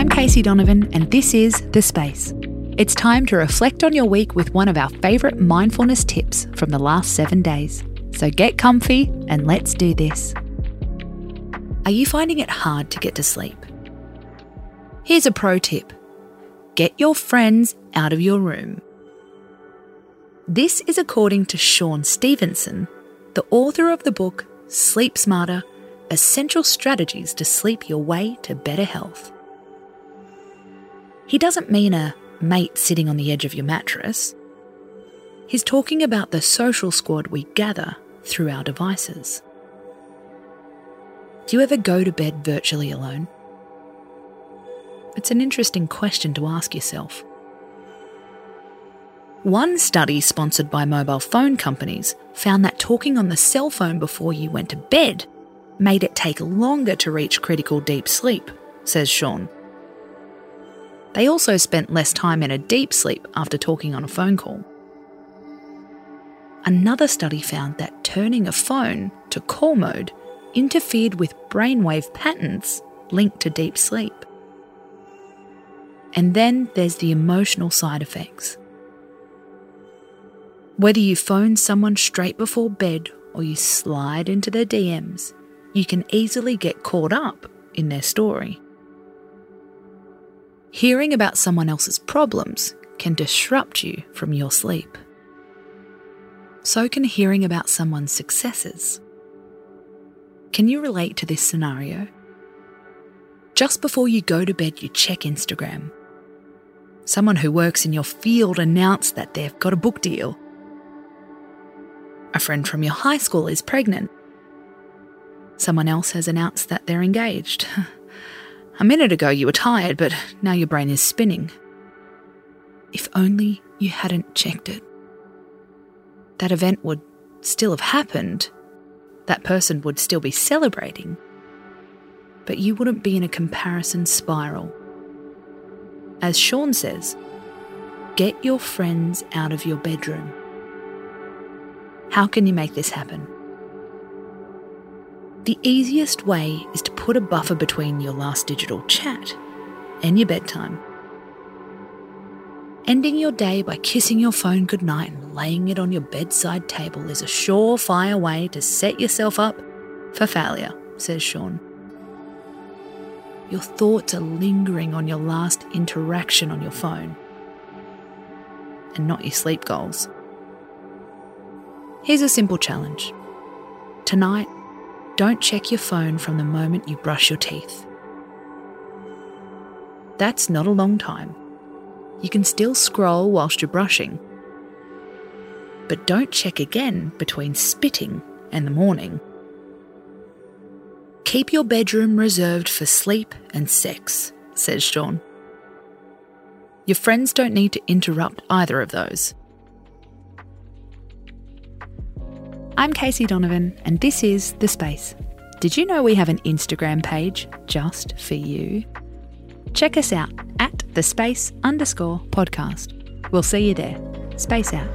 I'm Casey Donovan, and this is The Space. It's time to reflect on your week with one of our favourite mindfulness tips from the last seven days. So get comfy and let's do this. Are you finding it hard to get to sleep? Here's a pro tip get your friends out of your room. This is according to Shawn Stevenson, the author of the book Sleep Smarter Essential Strategies to Sleep Your Way to Better Health. He doesn't mean a mate sitting on the edge of your mattress. He's talking about the social squad we gather through our devices. Do you ever go to bed virtually alone? It's an interesting question to ask yourself. One study sponsored by mobile phone companies found that talking on the cell phone before you went to bed made it take longer to reach critical deep sleep, says Shawn. They also spent less time in a deep sleep after talking on a phone call. Another study found that turning a phone to call mode interfered with brainwave patterns linked to deep sleep. And then there's the emotional side effects. Whether you phone someone straight before bed or you slide into their DMs, you can easily get caught up in their story. Hearing about someone else's problems can disrupt you from your sleep. So can hearing about someone's successes. Can you relate to this scenario? Just before you go to bed, you check Instagram. Someone who works in your field announced that they've got a book deal. A friend from your high school is pregnant. Someone else has announced that they're engaged. A minute ago you were tired, but now your brain is spinning. If only you hadn't checked it. That event would still have happened. That person would still be celebrating. But you wouldn't be in a comparison spiral. As Shawn says, get your friends out of your bedroom. How can you make this happen? The easiest way is to put a buffer between your last digital chat and your bedtime. Ending your day by kissing your phone goodnight and laying it on your bedside table is a surefire way to set yourself up for failure, says Shawn. Your thoughts are lingering on your last interaction on your phone and not your sleep goals. Here's a simple challenge. Tonight, don't check your phone from the moment you brush your teeth. That's not a long time. You can still scroll whilst you're brushing. But don't check again between spitting and the morning. Keep your bedroom reserved for sleep and sex, says Shawn. Your friends don't need to interrupt either of those. I'm Casey Donovan, and this is The Space. Did you know we have an Instagram page just for you? Check us out at the space underscore podcast. We'll see you there. Space out.